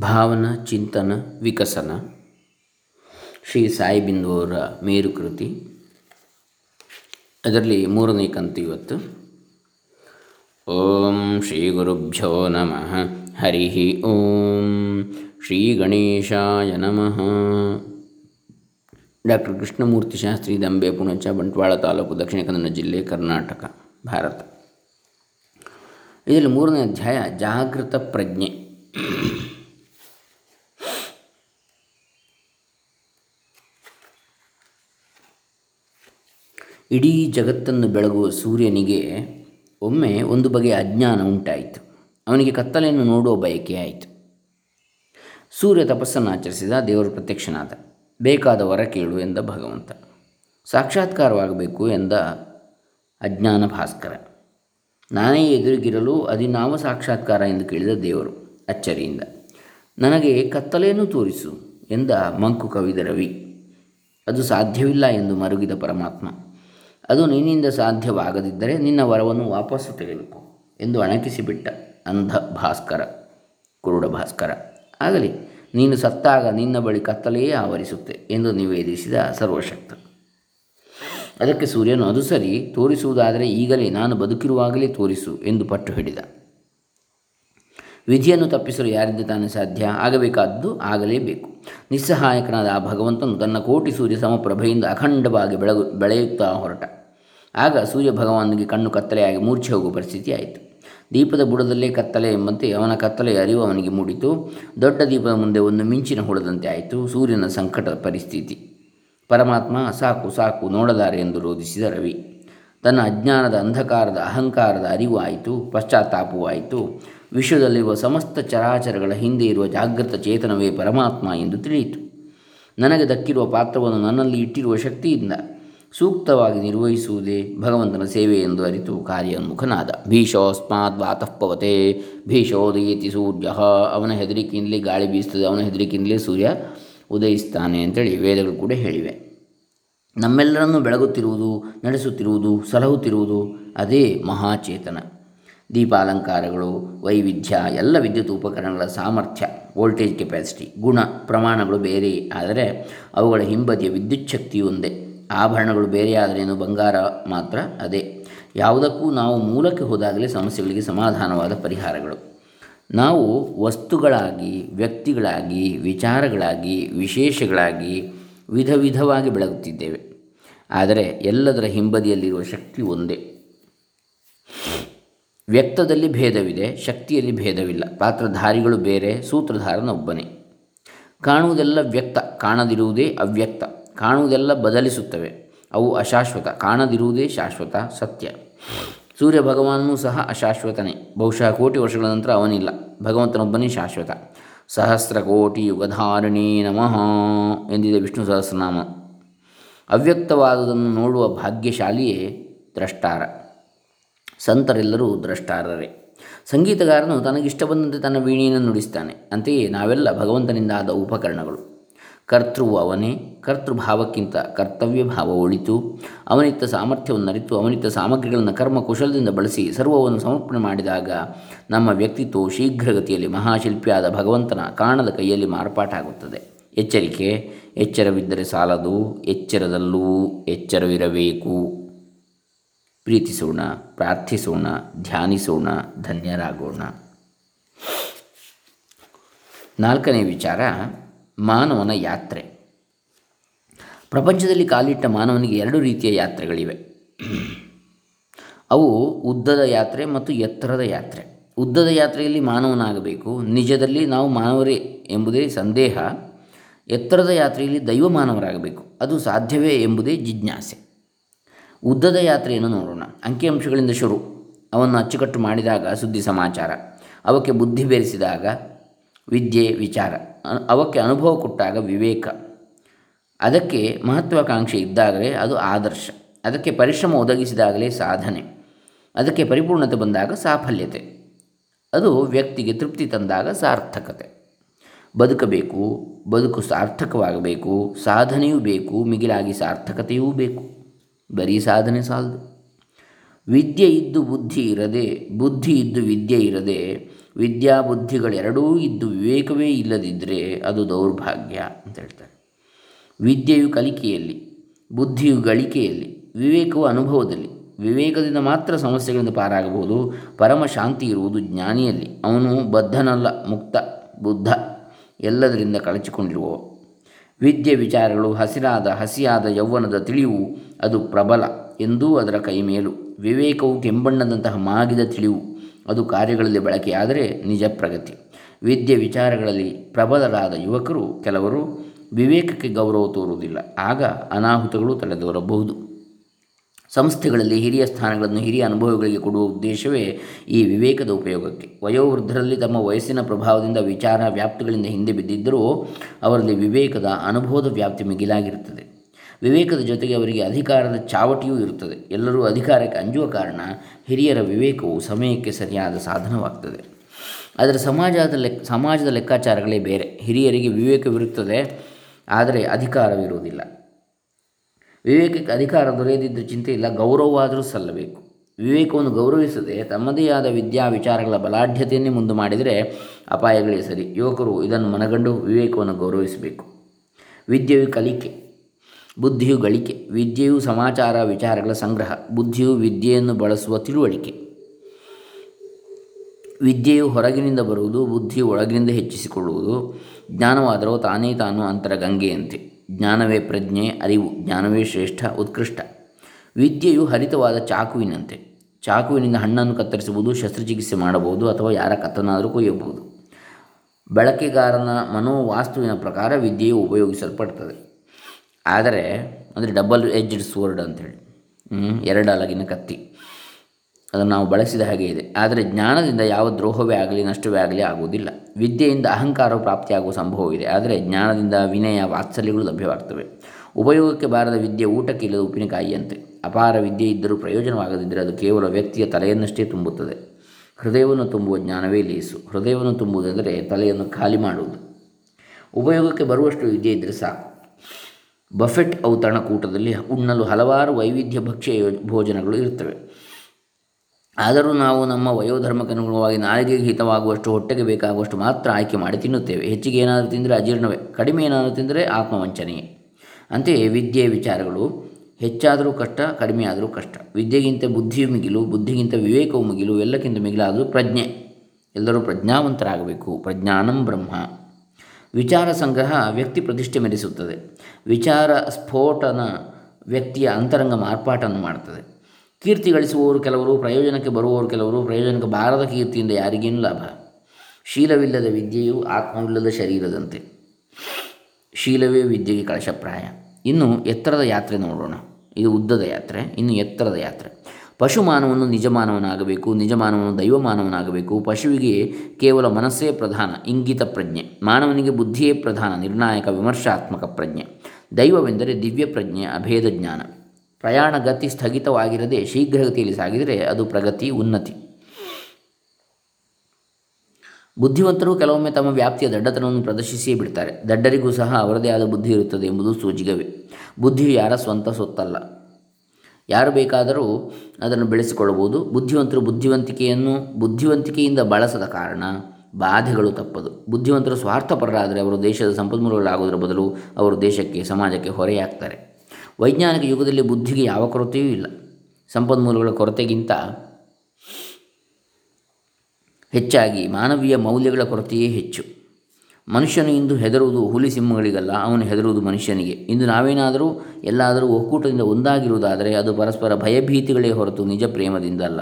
ಭಾವನ, ಚಿಂತನ, ವಿಕಸನ. ಶ್ರೀ ಸಾಯಿಬಿಂದು ಅವರ ಮೇರುಕೃತಿ. ಅದರಲ್ಲಿ ಮೂರನೇ ಕಂತು ಇವತ್ತು. ಓಂ ಶ್ರೀ ಗುರುಭ್ಯೋ ನಮಃ. ಹರಿ ಓಂ ಶ್ರೀ ಗಣೇಶಾಯ ನಮಃ. ಡಾಕ್ಟರ್ ಕೃಷ್ಣಮೂರ್ತಿ ಶಾಸ್ತ್ರಿ, ದಂಬೆ, ಪುಣಚ, ಬಂಟ್ವಾಳ ತಾಲೂಕು, ದಕ್ಷಿಣ ಕನ್ನಡ ಜಿಲ್ಲೆ, ಕರ್ನಾಟಕ, ಭಾರತ. ಇದರಲ್ಲಿ ಮೂರನೇ ಅಧ್ಯಾಯ, ಜಾಗೃತ ಪ್ರಜ್ಞೆ. ಇಡೀ ಜಗತ್ತನ್ನು ಬೆಳಗುವ ಸೂರ್ಯನಿಗೆ ಒಮ್ಮೆ ಒಂದು ಬಗೆಯ ಅಜ್ಞಾನ ಉಂಟಾಯಿತು. ಅವನಿಗೆ ಕತ್ತಲೆಯನ್ನು ನೋಡುವ ಬಯಕೆ ಆಯಿತು. ಸೂರ್ಯ ತಪಸ್ಸನ್ನು ಆಚರಿಸಿದ ದೇವರು ಪ್ರತ್ಯಕ್ಷನಾದ, ಬೇಕಾದ ವರ ಕೇಳು ಎಂದ ಭಗವಂತ. ಸಾಕ್ಷಾತ್ಕಾರವಾಗಬೇಕು ಎಂದ ಅಜ್ಞಾನ ಭಾಸ್ಕರ. ನಾನೇ ಎದುರಿಗಿರಲು ಅದಿನಾವ ಸಾಕ್ಷಾತ್ಕಾರ ಎಂದು ಕೇಳಿದ ದೇವರು ಅಚ್ಚರಿಯಿಂದ, ನನಗೆ ಕತ್ತಲೆಯನ್ನು ತೋರಿಸು ಎಂದ ಮಂಕು ಕವಿದ ರವಿ. ಅದು ಸಾಧ್ಯವಿಲ್ಲ ಎಂದು ಮರುಗಿದ ಪರಮಾತ್ಮ. ಅದು ನಿನ್ನಿಂದ ಸಾಧ್ಯವಾಗದಿದ್ದರೆ ನಿನ್ನ ವರವನ್ನು ವಾಪಸ್ಸು ತೆಗೆದುಕೋ ಎಂದು ಅಣಕಿಸಿಬಿಟ್ಟ ಅಂಧ ಭಾಸ್ಕರ, ಕುರುಡ ಭಾಸ್ಕರ. ಆಗಲಿ, ನೀನು ಸತ್ತಾಗ ನಿನ್ನ ಬಳಿ ಕತ್ತಲೆಯೇ ಆವರಿಸುತ್ತೆ ಎಂದು ನಿವೇದಿಸಿದ ಸರ್ವಶಕ್ತ. ಅದಕ್ಕೆ ಸೂರ್ಯನು, ಅದು ಸರಿ, ತೋರಿಸುವುದಾದರೆ ಈಗಲೇ ನಾನು ಬದುಕಿರುವಾಗಲೇ ತೋರಿಸು ಎಂದು ಪಟ್ಟು ಹಿಡಿದ. ವಿಧಿಯನ್ನು ತಪ್ಪಿಸಲು ಯಾರಿಂದ ತಾನೇ ಸಾಧ್ಯ? ಆಗಬೇಕಾದ್ದು ಆಗಲೇಬೇಕು. ನಿಸ್ಸಹಾಯಕನಾದ ಆ ಭಗವಂತನು ತನ್ನ ಕೋಟಿ ಸೂರ್ಯ ಸಮಪ್ರಭೆಯಿಂದ ಅಖಂಡವಾಗಿ ಬೆಳಗು, ಬೆಳೆಯುತ್ತಾ ಹೊರಟ. ಆಗ ಸೂರ್ಯ ಭಗವಾನನಿಗೆ ಕಣ್ಣು ಕತ್ತಲೆಯಾಗಿ ಮೂರ್ಛೆ ಹೋಗುವ ಪರಿಸ್ಥಿತಿ ಆಯಿತು. ದೀಪದ ಬುಡದಲ್ಲೇ ಕತ್ತಲೆ ಎಂಬಂತೆ ಅವನ ಕತ್ತಲೆ ಅರಿವು ಅವನಿಗೆ ಮೂಡಿತು. ದೊಡ್ಡ ದೀಪದ ಮುಂದೆ ಒಂದು ಮಿಂಚಿನ ಹೊಡೆದಂತೆ ಆಯಿತು. ಸೂರ್ಯನ ಸಂಕಟದ ಪರಿಸ್ಥಿತಿ. ಪರಮಾತ್ಮ ಸಾಕು ಸಾಕು ನೋಡಲಾರೆ ಎಂದು ರೋಧಿಸಿದ ರವಿ. ತನ್ನ ಅಜ್ಞಾನದ ಅಂಧಕಾರದ ಅಹಂಕಾರದ ಅರಿವು ಆಯಿತು. ಪಶ್ಚಾತ್ತಾಪವೂ ಆಯಿತು. ವಿಶ್ವದಲ್ಲಿರುವ ಸಮಸ್ತ ಚರಾಚರಗಳ ಹಿಂದೆ ಇರುವ ಜಾಗೃತ ಚೇತನವೇ ಪರಮಾತ್ಮ ಎಂದು ತಿಳಿಯಿತು. ನನಗೆ ದಕ್ಕಿರುವ ಪಾತ್ರವನ್ನು ನನ್ನಲ್ಲಿ ಇಟ್ಟಿರುವ ಶಕ್ತಿಯಿಂದ ಸೂಕ್ತವಾಗಿ ನಿರ್ವಹಿಸುವುದೇ ಭಗವಂತನ ಸೇವೆ ಎಂದು ಅರಿತು ಕಾರ್ಯೋನ್ಮುಖನಾದ. ಭೀಷೋಸ್ಮಾತ್ ವಾತಃಪವತೆ ಭೀಷೋದಯತಿ ಸೂರ್ಯ, ಅವನ ಹೆದರಿಕೆಯಿಂದಲೇ ಗಾಳಿ ಬೀಸ್ತದೆ ಅವನ ಹೆದರಿಕೆಯಿಂದಲೇ ಸೂರ್ಯ ಉದಯಿಸ್ತಾನೆ ಅಂತೇಳಿ ವೇದಗಳು ಕೂಡ ಹೇಳಿವೆ. ನಮ್ಮೆಲ್ಲರನ್ನು ಬೆಳಗುತ್ತಿರುವುದು, ನಡೆಸುತ್ತಿರುವುದು, ಸಲಹುತ್ತಿರುವುದು ಅದೇ ಮಹಾಚೇತನ. ದೀಪಾಲಂಕಾರಗಳು, ವೈವಿಧ್ಯ, ಎಲ್ಲ ವಿದ್ಯುತ್ ಉಪಕರಣಗಳ ಸಾಮರ್ಥ್ಯ, ವೋಲ್ಟೇಜ್ ಕೆಪಾಸಿಟಿ ಗುಣ, ಪ್ರಮಾಣಗಳು ಬೇರೆ, ಆದರೆ ಅವುಗಳ ಹಿಂಬದಿಯ ವಿದ್ಯುತ್ ಬೇರೆ ಆಭರಣಗಳು ಬೇರೆಯಾದರೇನು ಬಂಗಾರ ಮಾತ್ರ ಅದೇ. ಯಾವುದಕ್ಕೂ ನಾವು ಮೂಲಕ್ಕೆ ಹೋದಾಗಲೇ ಸಮಸ್ಯೆಗಳಿಗೆ ಸಮಾಧಾನವಾದ ಪರಿಹಾರಗಳು. ನಾವು ವಸ್ತುಗಳಾಗಿ, ವ್ಯಕ್ತಿಗಳಾಗಿ, ವಿಚಾರಗಳಾಗಿ, ವಿಶೇಷಗಳಾಗಿ ವಿಧ ವಿಧವಾಗಿ ಬೆಳಗುತ್ತಿದ್ದೇವೆ. ಆದರೆ ಎಲ್ಲದರ ಹಿಂಬದಿಯಲ್ಲಿರುವ ಶಕ್ತಿ ಒಂದೇ. ವ್ಯಕ್ತದಲ್ಲಿ ಭೇದವಿದೆ, ಶಕ್ತಿಯಲ್ಲಿ ಭೇದವಿಲ್ಲ. ಪಾತ್ರಧಾರಿಗಳು ಬೇರೆ, ಸೂತ್ರಧಾರನೊಬ್ಬನೇ. ಕಾಣುವುದೆಲ್ಲ ವ್ಯಕ್ತ, ಕಾಣದಿರುವುದೇ ಅವ್ಯಕ್ತ. ಕಾಣುವುದೆಲ್ಲ ಬದಲಿಸುತ್ತವೆ. ಅವು ಅಶಾಶ್ವತ, ಕಾಣದಿರುವುದೇ ಶಾಶ್ವತ ಸತ್ಯ. ಸೂರ್ಯ ಭಗವಾನೂ ಸಹ ಅಶಾಶ್ವತನೇ. ಬಹುಶಃ ಕೋಟಿ ವರ್ಷಗಳ ನಂತರ ಅವನಿಲ್ಲ. ಭಗವಂತನೊಬ್ಬನೇ ಶಾಶ್ವತ. ಸಹಸ್ರ ಕೋಟಿ ಯುಗಧಾರಿಣೀ ನಮಃ ಎಂದಿದೆ ವಿಷ್ಣು ಸಹಸ್ರನಾಮ. ಅವ್ಯಕ್ತವಾದುದನ್ನು ನೋಡುವ ಭಾಗ್ಯಶಾಲಿಯೇ ದ್ರಷ್ಟಾರ. ಸಂತರೆಲ್ಲರೂ ದ್ರಷ್ಟಾರರೇ. ಸಂಗೀತಗಾರನು ತನಗಿಷ್ಟ ಬಂದಂತೆ ತನ್ನ ವೀಣೆಯನ್ನು ನುಡಿಸ್ತಾನೆ. ಅಂತೆಯೇ ನಾವೆಲ್ಲ ಭಗವಂತನಿಂದ ಆದ ಉಪಕರಣಗಳು. ಕರ್ತೃವು ಅವನೇ. ಕರ್ತೃಭಾವಕ್ಕಿಂತ ಕರ್ತವ್ಯ ಭಾವ ಒಳಿತು. ಅವನಿತ್ತ ಸಾಮರ್ಥ್ಯವನ್ನು ಅರಿತು ಅವನಿತ್ತ ಸಾಮಗ್ರಿಗಳನ್ನು ಕರ್ಮ ಕುಶಲದಿಂದ ಬಳಸಿ ಸರ್ವವನ್ನು ಸಮರ್ಪಣೆ ಮಾಡಿದಾಗ ನಮ್ಮ ವ್ಯಕ್ತಿತ್ವವು ಶೀಘ್ರಗತಿಯಲ್ಲಿ ಮಹಾಶಿಲ್ಪಿಯಾದ ಭಗವಂತನ ಕಾಣದ ಕೈಯಲ್ಲಿ ಮಾರ್ಪಾಟಾಗುತ್ತದೆ. ಎಚ್ಚರಿಕೆ, ಎಚ್ಚರವಿದ್ದರೆ ಸಾಲದು, ಎಚ್ಚರದಲ್ಲೂ ಎಚ್ಚರವಿರಬೇಕು. ಪ್ರೀತಿಸೋಣ, ಪ್ರಾರ್ಥಿಸೋಣ, ಧ್ಯಾನಿಸೋಣ, ಧನ್ಯರಾಗೋಣ. ನಾಲ್ಕನೇ ವಿಚಾರ ಮಾನವನ ಯಾತ್ರೆ. ಪ್ರಪಂಚದಲ್ಲಿ ಕಾಲಿಟ್ಟ ಮಾನವನಿಗೆ ಎರಡು ರೀತಿಯ ಯಾತ್ರೆಗಳಿವೆ. ಅವು ಉದ್ದದ ಯಾತ್ರೆ ಮತ್ತು ಎತ್ತರದ ಯಾತ್ರೆ. ಉದ್ದದ ಯಾತ್ರೆಯಲ್ಲಿ ಮಾನವನಾಗಬೇಕು. ನಿಜದಲ್ಲಿ ನಾವು ಮಾನವರೇ ಎಂಬುದೇ ಸಂದೇಹ. ಎತ್ತರದ ಯಾತ್ರೆಯಲ್ಲಿ ದೈವ ಮಾನವರಾಗಬೇಕು. ಅದು ಸಾಧ್ಯವೇ ಎಂಬುದೇ ಜಿಜ್ಞಾಸೆ. ಉದ್ದದ ಯಾತ್ರೆಯನ್ನು ನೋಡೋಣ. ಅಂಕಿಅಂಶಗಳಿಂದ ಶುರು. ಅವನ್ನು ಅಚ್ಚುಕಟ್ಟು ಮಾಡಿದಾಗ ಸುದ್ದಿ ಸಮಾಚಾರ. ಅವಕ್ಕೆ ಬುದ್ಧಿ ಬೆರೆಸಿದಾಗ ವಿದ್ಯೆ, ವಿಚಾರ ಅವಕ್ಕೆ ಅನುಭವ ಕೊಟ್ಟಾಗ ವಿವೇಕ. ಅದಕ್ಕೆ ಮಹತ್ವಾಕಾಂಕ್ಷೆ ಇದ್ದಾಗಲೇ ಅದು ಆದರ್ಶ. ಅದಕ್ಕೆ ಪರಿಶ್ರಮ ಒದಗಿಸಿದಾಗಲೇ ಸಾಧನೆ. ಅದಕ್ಕೆ ಪರಿಪೂರ್ಣತೆ ಬಂದಾಗ ಸಾಫಲ್ಯತೆ. ಅದು ವ್ಯಕ್ತಿಗೆ ತೃಪ್ತಿ ತಂದಾಗ ಸಾರ್ಥಕತೆ. ಬದುಕಬೇಕು, ಬದುಕು ಸಾರ್ಥಕವಾಗಬೇಕು, ಸಾಧನೆಯೂ ಬೇಕು, ಮಿಗಿಲಾಗಿ ಸಾರ್ಥಕತೆಯೂ ಬೇಕು. ಬರೀ ಸಾಧನೆ ಸಾಲದು. ವಿದ್ಯೆ ಇದ್ದು ಬುದ್ಧಿ ಇರದೆ, ಬುದ್ಧಿ ಇದ್ದು ವಿದ್ಯೆ ಇರದೆ ವಿದ್ಯಾ ಬುದ್ಧಿಗಳೆರಡೂ ಇದ್ದು ವಿವೇಕವೇ ಇಲ್ಲದಿದ್ದರೆ ಅದು ದೌರ್ಭಾಗ್ಯ ಅಂತ ಹೇಳ್ತಾರೆ. ವಿದ್ಯೆಯು ಕಲಿಕೆಯಲ್ಲಿ, ಬುದ್ಧಿಯು ಗಳಿಕೆಯಲ್ಲಿ, ವಿವೇಕವು ಅನುಭವದಲ್ಲಿ. ವಿವೇಕದಿಂದ ಮಾತ್ರ ಸಮಸ್ಯೆಗಳಿಂದ ಪಾರಾಗಬಹುದು. ಪರಮ ಶಾಂತಿ ಇರುವುದು ಜ್ಞಾನಿಯಲ್ಲಿ. ಅವನು ಬದ್ಧನಲ್ಲ, ಮುಕ್ತ, ಬುದ್ಧ ಎಲ್ಲದರಿಂದ ಕಳಚಿಕೊಂಡಿರುವ ವಿದ್ಯೆ ವಿಚಾರಗಳು ಹಸಿರಾದ, ಹಸಿಯಾದ ಯೌವನದ ತಿಳಿವು ಅದು ಪ್ರಬಲ ಎಂದೂ ಅದರ ಕೈಮೇಲು. ವಿವೇಕವು ಕೆಂಬಣ್ಣದಂತಹ ಮಾಗಿದ ತಿಳಿವು. ಅದು ಕಾರ್ಯಗಳಲ್ಲಿ ಬಳಕೆಯಾದರೆ ನಿಜ ಪ್ರಗತಿ. ವಿದ್ಯೆ ವಿಚಾರಗಳಲ್ಲಿ ಪ್ರಬಲರಾದ ಯುವಕರು, ಕೆಲವರು ವಿವೇಕಕ್ಕೆ ಗೌರವ ತೋರುವುದಿಲ್ಲ. ಆಗ ಅನಾಹುತಗಳು ತಲೆದೋರಬಹುದು. ಸಂಸ್ಥೆಗಳಲ್ಲಿ ಹಿರಿಯ ಸ್ಥಾನಗಳನ್ನು ಹಿರಿಯ ಅನುಭವಗಳಿಗೆ ಕೊಡುವ ಉದ್ದೇಶವೇ ಈ ವಿವೇಕದ ಉಪಯೋಗಕ್ಕೆ. ವಯೋವೃದ್ಧರಲ್ಲಿ ತಮ್ಮ ವಯಸ್ಸಿನ ಪ್ರಭಾವದಿಂದ ವಿಚಾರ ವ್ಯಾಪ್ತಿಗಳಿಂದ ಹಿಂದೆ ಬಿದ್ದಿದ್ದರೂ ಅವರಲ್ಲಿ ವಿವೇಕದ ಅನುಭವದ ವ್ಯಾಪ್ತಿ ಮಿಗಿಲಾಗಿರುತ್ತದೆ. ವಿವೇಕದ ಜೊತೆಗೆ ಅವರಿಗೆ ಅಧಿಕಾರದ ಚಾವಟಿಯೂ ಇರುತ್ತದೆ. ಎಲ್ಲರೂ ಅಧಿಕಾರಕ್ಕೆ ಅಂಜುವ ಕಾರಣ ಹಿರಿಯರ ವಿವೇಕವು ಸಮಯಕ್ಕೆ ಸರಿಯಾದ ಸಾಧನವಾಗ್ತದೆ. ಆದರೆ ಸಮಾಜದ ಲೆಕ್, ಸಮಾಜದ ಲೆಕ್ಕಾಚಾರಗಳೇ ಬೇರೆ. ಹಿರಿಯರಿಗೆ ವಿವೇಕವಿರುತ್ತದೆ, ಆದರೆ ಅಧಿಕಾರವಿರುವುದಿಲ್ಲ. ವಿವೇಕಕ್ಕೆ ಅಧಿಕಾರ ದೊರೆಯದಿದ್ದರೆ ಚಿಂತೆ ಇಲ್ಲ, ಗೌರವವಾದರೂ ಸಲ್ಲಬೇಕು. ವಿವೇಕವನ್ನು ಗೌರವಿಸದೆ ತಮ್ಮದೇ ಆದ ವಿದ್ಯಾ ವಿಚಾರಗಳ ಬಲಾಢ್ಯತೆಯನ್ನೇ ಮುಂದೆ ಮಾಡಿದರೆ ಅಪಾಯಗಳೇ ಸರಿ. ಯುವಕರು ಇದನ್ನು ಮನಗಂಡು ವಿವೇಕವನ್ನು ಗೌರವಿಸಬೇಕು. ವಿದ್ಯೆಯು ಕಲಿಕೆ. ಬುದ್ಧಿಯು ಗಳಿಕೆ, ವಿದ್ಯೆಯು ಸಮಾಚಾರ, ವಿಚಾರಗಳ ಸಂಗ್ರಹ, ಬುದ್ಧಿಯು ವಿದ್ಯೆಯನ್ನು ಬಳಸುವ ತಿಳುವಳಿಕೆ. ವಿದ್ಯೆಯು ಹೊರಗಿನಿಂದ ಬರುವುದು, ಬುದ್ಧಿಯು ಒಳಗಿನಿಂದ ಹೆಚ್ಚಿಸಿಕೊಳ್ಳುವುದು, ಜ್ಞಾನವಾದರೂ ತಾನೇ ತಾನು ಅಂತರ ಗಂಗೆಯಂತೆ ಜ್ಞಾನವೇ ಪ್ರಜ್ಞೆ, ಅರಿವು, ಜ್ಞಾನವೇ ಶ್ರೇಷ್ಠ, ಉತ್ಕೃಷ್ಟ. ವಿದ್ಯೆಯು ಹರಿತವಾದ ಚಾಕುವಿನಂತೆ. ಚಾಕುವಿನಿಂದ ಹಣ್ಣನ್ನು ಕತ್ತರಿಸಬಹುದು ಶಸ್ತ್ರಚಿಕಿತ್ಸೆ ಮಾಡಬಹುದು ಅಥವಾ ಯಾರ ಕತ್ತನಾದರೂ ಕೊಯ್ಯಬಹುದು. ಬಳಕೆಗಾರನ ಮನೋವಾಸ್ತುವಿನ ಪ್ರಕಾರ ವಿದ್ಯೆಯು ಉಪಯೋಗಿಸಲ್ಪಡ್ತದೆ. ಆದರೆ ಅಂದರೆ ಡಬಲ್ ಎಜ್ಡ್ ಸ್ವರ್ಡ್ ಅಂಥೇಳಿ. ಎರಡು ಅಲಗಿನ ಕತ್ತಿ. ಅದನ್ನು ನಾವು ಬಳಸಿದ ಹಾಗೆ ಇದೆ. ಆದರೆ ಜ್ಞಾನದಿಂದ ಯಾವ ದ್ರೋಹವೇ ಆಗಲಿ, ನಷ್ಟವೇ ಆಗಲಿ ಆಗುವುದಿಲ್ಲ. ವಿದ್ಯೆಯಿಂದ ಅಹಂಕಾರವು ಪ್ರಾಪ್ತಿಯಾಗುವ ಸಂಭವವಿದೆ. ಆದರೆ ಜ್ಞಾನದಿಂದ ವಿನಯ, ವಾತ್ಸಲ್ಯಗಳು ಲಭ್ಯವಾಗ್ತವೆ. ಉಪಯೋಗಕ್ಕೆ ಬಾರದ ವಿದ್ಯೆ ಊಟಕ್ಕೆ ಇಲ್ಲದ ಉಪ್ಪಿನಕಾಯಿಯಂತೆ. ಅಪಾರ ವಿದ್ಯೆ ಇದ್ದರೂ ಪ್ರಯೋಜನವಾಗದಿದ್ದರೆ ಅದು ಕೇವಲ ವ್ಯಕ್ತಿಯ ತಲೆಯನ್ನಷ್ಟೇ ತುಂಬುತ್ತದೆ. ಹೃದಯವನ್ನು ತುಂಬುವ ಜ್ಞಾನವೇ ಲೇಸು ಹೃದಯವನ್ನು ತುಂಬುವುದೆಂದರೆ ತಲೆಯನ್ನು ಖಾಲಿ ಮಾಡುವುದು. ಉಪಯೋಗಕ್ಕೆ ಬರುವಷ್ಟು ವಿದ್ಯೆ ಇದ್ದರೆ ಸಾಕು. ಬಫೆಟ್ ಔತಣ ಕೂಟದಲ್ಲಿ ಉಣ್ಣಲು ಹಲವಾರು ವೈವಿಧ್ಯ ಭಕ್ಷ್ಯ ಭೋಜನಗಳು ಇರ್ತವೆ ಆದರೂ ನಾವು ನಮ್ಮ ವಯೋಧರ್ಮಕ್ಕೆ ಅನುಗುಣವಾಗಿ ನಾಲಿಗೆಗೆ ಹಿತವಾಗುವಷ್ಟು ಹೊಟ್ಟೆಗೆ ಬೇಕಾಗುವಷ್ಟು ಮಾತ್ರ ಆಯ್ಕೆ ಮಾಡಿ ತಿನ್ನುತ್ತೇವೆ. ಹೆಚ್ಚಿಗೆ ಏನಾದರೂ ತಿಂದರೆ ಅಜೀರ್ಣವೇ, ಕಡಿಮೆ ಏನಾದರೂ ತಿಂದರೆ ಆತ್ಮವಂಚನೆಯೇ. ಅಂತೆಯೇ ವಿದ್ಯೆ ವಿಚಾರಗಳು, ಹೆಚ್ಚಾದರೂ ಕಷ್ಟ ಕಡಿಮೆ ಆದರೂ ಕಷ್ಟ. ವಿದ್ಯೆಗಿಂತ ಬುದ್ಧಿಯು ಮಿಗಿಲು, ಬುದ್ಧಿಗಿಂತ ವಿವೇಕವು ಮಿಗಿಲು ಎಲ್ಲಕ್ಕಿಂತ ಮಿಗಿಲಾದರೂ ಪ್ರಜ್ಞೆ. ಎಲ್ಲರೂ ಪ್ರಜ್ಞಾವಂತರಾಗಬೇಕು. ಪ್ರಜ್ಞಾನಂ ಬ್ರಹ್ಮ. ವಿಚಾರ ಸಂಗ್ರಹ ವ್ಯಕ್ತಿ ಪ್ರತಿಷ್ಠೆ ಮೆರೆಸುತ್ತದೆ. ವಿಚಾರ ಸ್ಫೋಟನ ವ್ಯಕ್ತಿಯ ಅಂತರಂಗ ಮಾರ್ಪಾಟನ್ನು ಮಾಡುತ್ತದೆ ಕೀರ್ತಿ ಗಳಿಸುವವರು ಕೆಲವರು, ಪ್ರಯೋಜನಕ್ಕೆ ಬರುವವರು ಕೆಲವರು, ಪ್ರಯೋಜನಕ್ಕೆ ಬಾರದ ಕೀರ್ತಿಯಿಂದ ಯಾರಿಗೇನು ಲಾಭ? ಶೀಲವಿಲ್ಲದ ವಿದ್ಯೆಯು ಆತ್ಮವಿಲ್ಲದ ಶರೀರದಂತೆ. ಶೀಲವೇ ವಿದ್ಯೆಗೆ ಕಳಶಪ್ರಾಯ. ಇನ್ನು ಎತ್ತರದ ಯಾತ್ರೆ ನೋಡೋಣ. ಇದು ಉದ್ದದ ಯಾತ್ರೆ, ಇನ್ನು ಎತ್ತರದ ಯಾತ್ರೆ. ಪಶುಮಾನವನ್ನು ನಿಜಮಾನವನಾಗಬೇಕು ನಿಜಮಾನವನು ದೈವಮಾನವನಾಗಬೇಕು. ಪಶುವಿಗೆ ಕೇವಲ ಮನಸ್ಸೇ ಪ್ರಧಾನ, ಇಂಗಿತ ಪ್ರಜ್ಞೆ. ಮಾನವನಿಗೆ ಬುದ್ಧಿಯೇ ಪ್ರಧಾನ, ನಿರ್ಣಾಯಕ, ವಿಮರ್ಶಾತ್ಮಕ ಪ್ರಜ್ಞೆ. ದೈವವೆಂದರೆ ದಿವ್ಯ ಪ್ರಜ್ಞೆ, ಅಭೇದ ಜ್ಞಾನ. ಪ್ರಯಾಣ ಗತಿ ಸ್ಥಗಿತವಾಗಿರದೆ ಶೀಘ್ರಗತಿಯಲ್ಲಿ ಸಾಗಿದರೆ ಅದು ಪ್ರಗತಿ, ಉನ್ನತಿ. ಬುದ್ಧಿವಂತರು ಕೆಲವೊಮ್ಮೆ ತಮ್ಮ ವ್ಯಾಪ್ತಿಯ ದಡ್ಡತನವನ್ನು ಪ್ರದರ್ಶಿಸಿಯೇ ಬಿಡ್ತಾರೆ. ದಡ್ಡರಿಗೂ ಸಹ ಅವರದೇ ಆದ ಬುದ್ಧಿ ಇರುತ್ತದೆ ಎಂಬುದು ಸೂಚಿಗವೇ ಬುದ್ಧಿಯು ಯಾರ ಸ್ವಂತ ಸೊತ್ತಲ್ಲ. ಯಾರು ಬೇಕಾದರೂ ಅದನ್ನು ಬೆಳೆಸಿಕೊಳ್ಳಬಹುದು. ಬುದ್ಧಿವಂತರು ಬುದ್ಧಿವಂತಿಕೆಯನ್ನು, ಬುದ್ಧಿವಂತಿಕೆಯಿಂದ ಬಳಸದ ಕಾರಣ ಬಾಧೆಗಳು ತಪ್ಪದು. ಬುದ್ಧಿವಂತರು ಸ್ವಾರ್ಥಪರರಾದರೆ ಅವರು ದೇಶದ ಸಂಪನ್ಮೂಲಗಳಾಗುವುದರ ಬದಲು ಅವರು ದೇಶಕ್ಕೆ, ಸಮಾಜಕ್ಕೆ ಹೊರೆಯಾಗ್ತಾರೆ. ವೈಜ್ಞಾನಿಕ ಯುಗದಲ್ಲಿ ಬುದ್ಧಿಗೆ ಯಾವ ಕೊರತೆಯೂ ಇಲ್ಲ. ಸಂಪನ್ಮೂಲಗಳ ಕೊರತೆಗಿಂತ ಹೆಚ್ಚಾಗಿ ಮಾನವೀಯ ಮೌಲ್ಯಗಳ ಕೊರತೆಯೇ ಹೆಚ್ಚು. ಮನುಷ್ಯನು ಇಂದು ಹೆದರುವುದು ಹುಲಿ ಸಿಂಹಗಳಿಗಲ್ಲ, ಅವನು ಹೆದರುವುದು ಮನುಷ್ಯನಿಗೆ. ಇಂದು ನಾವೇನಾದರೂ, ಎಲ್ಲಾದರೂ ಒಕ್ಕೂಟದಿಂದ ಒಂದಾಗಿರುವುದಾದರೆ ಅದು ಪರಸ್ಪರ ಭಯಭೀತಿಗಳೇ ಹೊರತು ನಿಜ ಪ್ರೇಮದಿಂದ ಅಲ್ಲ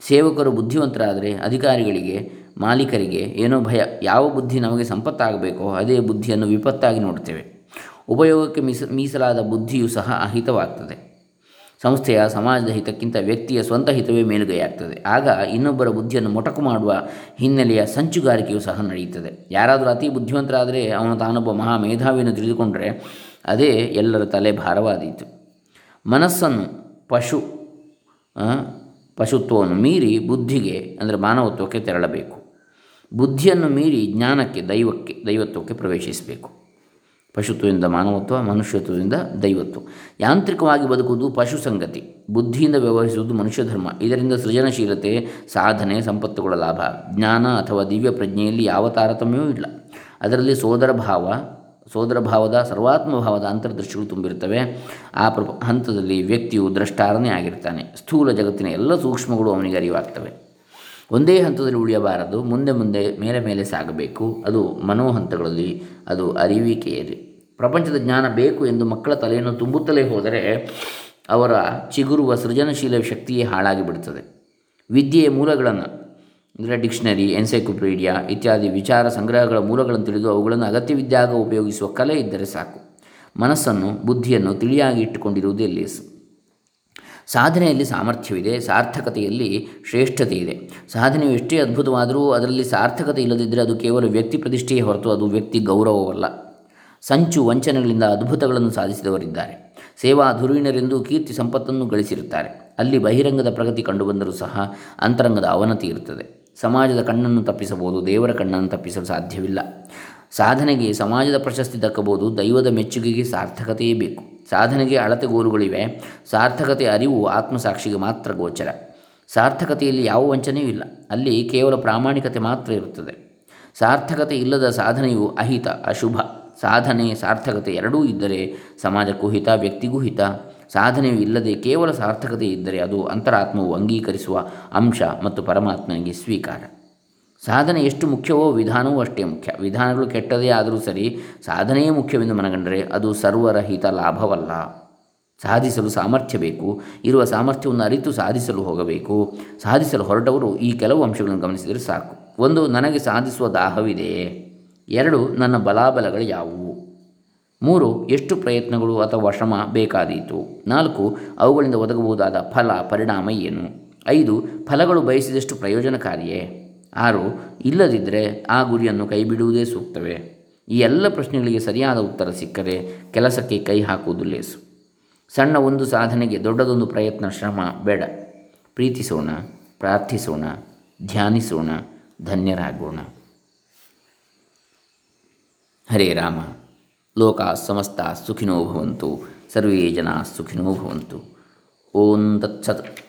ಸೇವಕರು ಬುದ್ಧಿವಂತರಾದರೆ ಅಧಿಕಾರಿಗಳಿಗೆ, ಮಾಲೀಕರಿಗೆ ಏನೋ ಭಯ, ಯಾವ ಬುದ್ಧಿ ನಮಗೆ ಸಂಪತ್ತಾಗಬೇಕೋ ಅದೇ ಬುದ್ಧಿಯನ್ನು ವಿಪತ್ತಾಗಿ ನೋಡ್ತೇವೆ ಉಪಯೋಗಕ್ಕೆ ಮೀಸ, ಮೀಸಲಾದ ಬುದ್ಧಿಯು ಸಹ ಅಹಿತವಾಗ್ತದೆ. ಸಂಸ್ಥೆಯ ಸಮಾಜದ ಹಿತಕ್ಕಿಂತ ವ್ಯಕ್ತಿಯ ಸ್ವಂತ ಹಿತವೇ ಮೇಲುಗೈಯಾಗ್ತದೆ. ಆಗ ಇನ್ನೊಬ್ಬರ ಬುದ್ಧಿಯನ್ನು ಮೊಟಕು ಮಾಡುವ ಹಿನ್ನೆಲೆಯ ಸಂಚುಗಾರಿಕೆಯು ಸಹ ನಡೆಯುತ್ತದೆ. ಯಾರಾದರೂ ಅತಿ ಬುದ್ಧಿವಂತರಾದರೆ ಅವನು ತಾನೊಬ್ಬ ಮಹಾ ಮೇಧಾವಿಯನ್ನು ತಿಳಿದುಕೊಂಡರೆ ಅದೇ ಎಲ್ಲರ ತಲೆ ಭಾರವಾದೀತು. ಮನಸ್ಸನ್ನು ಪಶು ಪಶುತ್ವವನ್ನು ಮೀರಿ ಬುದ್ಧಿಗೆ, ಅಂದರೆ ಮಾನವತ್ವಕ್ಕೆ ತೆರಳಬೇಕು. ಬುದ್ಧಿಯನ್ನು ಮೀರಿ ಜ್ಞಾನಕ್ಕೆ, ದೈವಕ್ಕೆ, ದೈವತ್ವಕ್ಕೆ ಪ್ರವೇಶಿಸಬೇಕು. ಪಶುತ್ವದಿಂದ ಮಾನವತ್ವ, ಮನುಷ್ಯತ್ವದಿಂದ ದೈವತ್ವ. ಯಾಂತ್ರಿಕವಾಗಿ ಬದುಕುವುದು ಪಶು ಸಂಗತಿ ಬುದ್ಧಿಯಿಂದ ವ್ಯವಹರಿಸುವುದು ಮನುಷ್ಯ ಧರ್ಮ ಇದರಿಂದ ಸೃಜನಶೀಲತೆ, ಸಾಧನೆ, ಸಂಪತ್ತುಗಳ ಲಾಭ. ಜ್ಞಾನ ಅಥವಾ ದಿವ್ಯ ಪ್ರಜ್ಞೆಯಲ್ಲಿ ಯಾವ ತಾರತಮ್ಯವೂ ಇಲ್ಲ. ಅದರಲ್ಲಿ ಸೋದರ ಭಾವ, ಸೋದರ ಭಾವದ, ಸರ್ವಾತ್ಮ ಭಾವದ ಅಂತರ್ದೃಷ್ಟಿಗಳು ತುಂಬಿರುತ್ತವೆ. ಆ ಪ್ರ, ಹಂತದಲ್ಲಿ ವ್ಯಕ್ತಿಯು ದ್ರಷ್ಟಾರನೇ ಆಗಿರ್ತಾನೆ. ಸ್ಥೂಲ ಜಗತ್ತಿನ ಎಲ್ಲ ಸೂಕ್ಷ್ಮಗಳು ಅವನಿಗೆ ಅರಿವಾಗ್ತವೆ. ಒಂದೇ ಹಂತದಲ್ಲಿ ಉಳಿಯಬಾರದು. ಮುಂದೆ ಮುಂದೆ, ಮೇಲೆ ಮೇಲೆ ಸಾಗಬೇಕು. ಅದು ಮನೋಹಂತಗಳಲ್ಲಿ ಅದು ಅರಿವಿಕೆಯಲ್ಲಿ ಪ್ರಪಂಚದ ಜ್ಞಾನ ಬೇಕು ಎಂದು ಮಕ್ಕಳ ತಲೆಯನ್ನು ತುಂಬುತ್ತಲೇ ಹೋದರೆ ಅವರ ಚಿಗುರುವ ಸೃಜನಶೀಲ ಶಕ್ತಿಯೇ ಹಾಳಾಗಿ ಬಿಡುತ್ತದೆ. ವಿದ್ಯೆಯ ಮೂಲಗಳನ್ನು, ಅಂದರೆ ಡಿಕ್ಷನರಿ, ಎನ್ಸೈಕ್ಲೋಪೀಡಿಯಾ ಇತ್ಯಾದಿ ವಿಚಾರ ಸಂಗ್ರಹಗಳ ಮೂಲಗಳನ್ನು ತಿಳಿದು ಅವುಗಳನ್ನು ಅಗತ್ಯವಿದ್ದಾಗ ಉಪಯೋಗಿಸುವ ಕಲೆ ಇದ್ದರೆ ಸಾಕು. ಮನಸ್ಸನ್ನು, ಬುದ್ಧಿಯನ್ನು ತಿಳಿಯಾಗಿ ಇಟ್ಟುಕೊಂಡಿರುವುದೇ ಲೇಸು ಸಾಧನೆಯಲ್ಲಿ ಸಾಮರ್ಥ್ಯವಿದೆ, ಸಾರ್ಥಕತೆಯಲ್ಲಿ ಶ್ರೇಷ್ಠತೆ ಇದೆ. ಸಾಧನೆಯು ಎಷ್ಟೇ ಅದ್ಭುತವಾದರೂ ಅದರಲ್ಲಿ ಸಾರ್ಥಕತೆ ಇಲ್ಲದಿದ್ದರೆ ಅದು ಕೇವಲ ವ್ಯಕ್ತಿ ಪ್ರತಿಷ್ಠೆಯೇ ಹೊರತು ಅದು ವ್ಯಕ್ತಿ ಗೌರವವಲ್ಲ. ಸಂಚು ವಂಚನೆಗಳಿಂದ ಅದ್ಭುತಗಳನ್ನು ಸಾಧಿಸಿದವರಿದ್ದಾರೆ. ಸೇವಾ ಧುರೀಣರೆಂದು ಕೀರ್ತಿ ಸಂಪತ್ತನ್ನು ಗಳಿಸಿರುತ್ತಾರೆ. ಅಲ್ಲಿ ಬಹಿರಂಗದ ಪ್ರಗತಿ ಕಂಡುಬಂದರೂ ಸಹ ಅಂತರಂಗದ ಅವನತಿ ಇರುತ್ತದೆ. ಸಮಾಜದ ಕಣ್ಣನ್ನು ತಪ್ಪಿಸಬಹುದು, ದೇವರ ಕಣ್ಣನ್ನು ತಪ್ಪಿಸಲು ಸಾಧ್ಯವಿಲ್ಲ. ಸಾಧನೆಗೆ, ಸಮಾಜದ ಪ್ರಶಸ್ತಿ ದಕ್ಕಬಹುದು, ದೈವದ ಮೆಚ್ಚುಗೆಗೆ ಸಾರ್ಥಕತೆಯೇ ಬೇಕು. ಸಾಧನೆಗೆ ಅಳತೆಗೋಲುಗಳಿವೆ ಸಾರ್ಥಕತೆ ಅರಿವು ಆತ್ಮಸಾಕ್ಷಿಗೆ ಮಾತ್ರ ಗೋಚರ. ಸಾರ್ಥಕತೆಯಲ್ಲಿ ಯಾವ ವಂಚನೆಯೂ ಇಲ್ಲ. ಅಲ್ಲಿ ಕೇವಲ ಪ್ರಾಮಾಣಿಕತೆ ಮಾತ್ರ ಇರುತ್ತದೆ. ಸಾರ್ಥಕತೆ ಇಲ್ಲದ ಸಾಧನೆಯು ಅಹಿತ, ಅಶುಭ. ಸಾಧನೆ ಸಾರ್ಥಕತೆ ಎರಡೂ ಇದ್ದರೆ ಸಮಾಜಕ್ಕೂ ಹಿತ, ವ್ಯಕ್ತಿಗೂ ಹಿತ. ಸಾಧನೆಯು ಇಲ್ಲದೆ ಕೇವಲ ಸಾರ್ಥಕತೆ ಇದ್ದರೆ ಅದು ಅಂತರಾತ್ಮವು ಅಂಗೀಕರಿಸುವ ಅಂಶ ಮತ್ತು ಪರಮಾತ್ಮನಿಗೆ ಸ್ವೀಕಾರ. ಸಾಧನೆ ಎಷ್ಟು ಮುಖ್ಯವೋ ವಿಧಾನವೂ ಅಷ್ಟೇ ಮುಖ್ಯ. ವಿಧಾನಗಳು ಕೆಟ್ಟದೇ ಆದರೂ ಸರಿ ಸಾಧನೆಯೇ ಮುಖ್ಯವೆಂದು ಮನಗಂಡರೆ ಅದು ಸರ್ವರಹಿತ ಲಾಭವಲ್ಲ. ಸಾಧಿಸಲು ಸಾಮರ್ಥ್ಯ ಬೇಕು. ಇರುವ ಸಾಮರ್ಥ್ಯವನ್ನು ಅರಿತು ಸಾಧಿಸಲು ಹೋಗಬೇಕು. ಸಾಧಿಸಲು ಹೊರಟವರು ಈ ಕೆಲವು ಅಂಶಗಳನ್ನು ಗಮನಿಸಿದರೆ ಸಾಕು. ಒಂದು, ನನಗೆ ಸಾಧಿಸುವ ದಾಹವಿದೆಯೇ? ಎರಡು, ನನ್ನ ಬಲಾಬಲಗಳು ಯಾವುವು? ಮೂರು, ಎಷ್ಟು ಪ್ರಯತ್ನಗಳು ಅಥವಾ ಶ್ರಮ ಬೇಕಾದೀತು? ನಾಲ್ಕು, ಅವುಗಳಿಂದ ಒದಗಬಹುದಾದ ಫಲ, ಪರಿಣಾಮ ಏನು? ಐದು, ಫಲಗಳು ಬಯಸಿದಷ್ಟು ಪ್ರಯೋಜನಕಾರಿಯೇ? ಆರು, ಇಲ್ಲದಿದ್ದರೆ ಆ ಗುರಿಯನ್ನು ಕೈಬಿಡುವುದೇ ಸೂಕ್ತವೇ? ಈ ಎಲ್ಲ ಪ್ರಶ್ನೆಗಳಿಗೆ ಸರಿಯಾದ ಉತ್ತರ ಸಿಕ್ಕರೆ ಕೆಲಸಕ್ಕೆ ಕೈ ಹಾಕುವುದು ಲೇಸು. ಸಣ್ಣ ಒಂದು ಸಾಧನೆಗೆ ದೊಡ್ಡದೊಂದು ಪ್ರಯತ್ನ, ಶ್ರಮ ಬೇಡ. ಪ್ರೀತಿಸೋಣ, ಪ್ರಾರ್ಥಿಸೋಣ, ಧ್ಯಾನಿಸೋಣ, ಧನ್ಯರಾಗೋಣ. हरे राम। लोका समस्ता सुखिनो भवन्तु सर्वे जना सुखिनो भवन्तु। ओम तत्सत्।